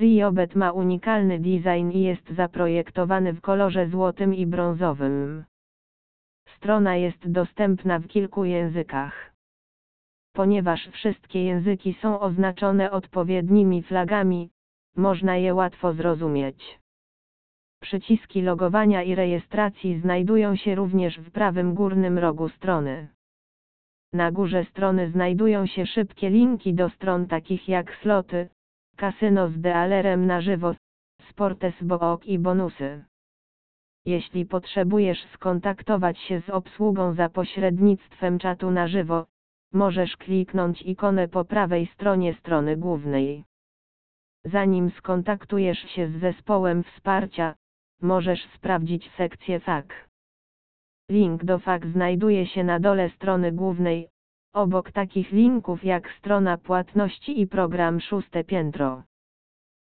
Riobet ma unikalny design i jest zaprojektowany w kolorze złotym i brązowym. Strona jest dostępna w kilku językach. Ponieważ wszystkie języki są oznaczone odpowiednimi flagami, można je łatwo zrozumieć. Przyciski logowania i rejestracji znajdują się również w prawym górnym rogu strony. Na górze strony znajdują się szybkie linki do stron takich jak sloty, kasyno z dealerem na żywo, sportes book i bonusy. Jeśli potrzebujesz skontaktować się z obsługą za pośrednictwem czatu na żywo, możesz kliknąć ikonę po prawej stronie strony głównej. Zanim skontaktujesz się z zespołem wsparcia, możesz sprawdzić sekcję FAQ. Link do FAQ znajduje się na dole strony głównej, obok takich linków jak strona płatności i program szóste piętro.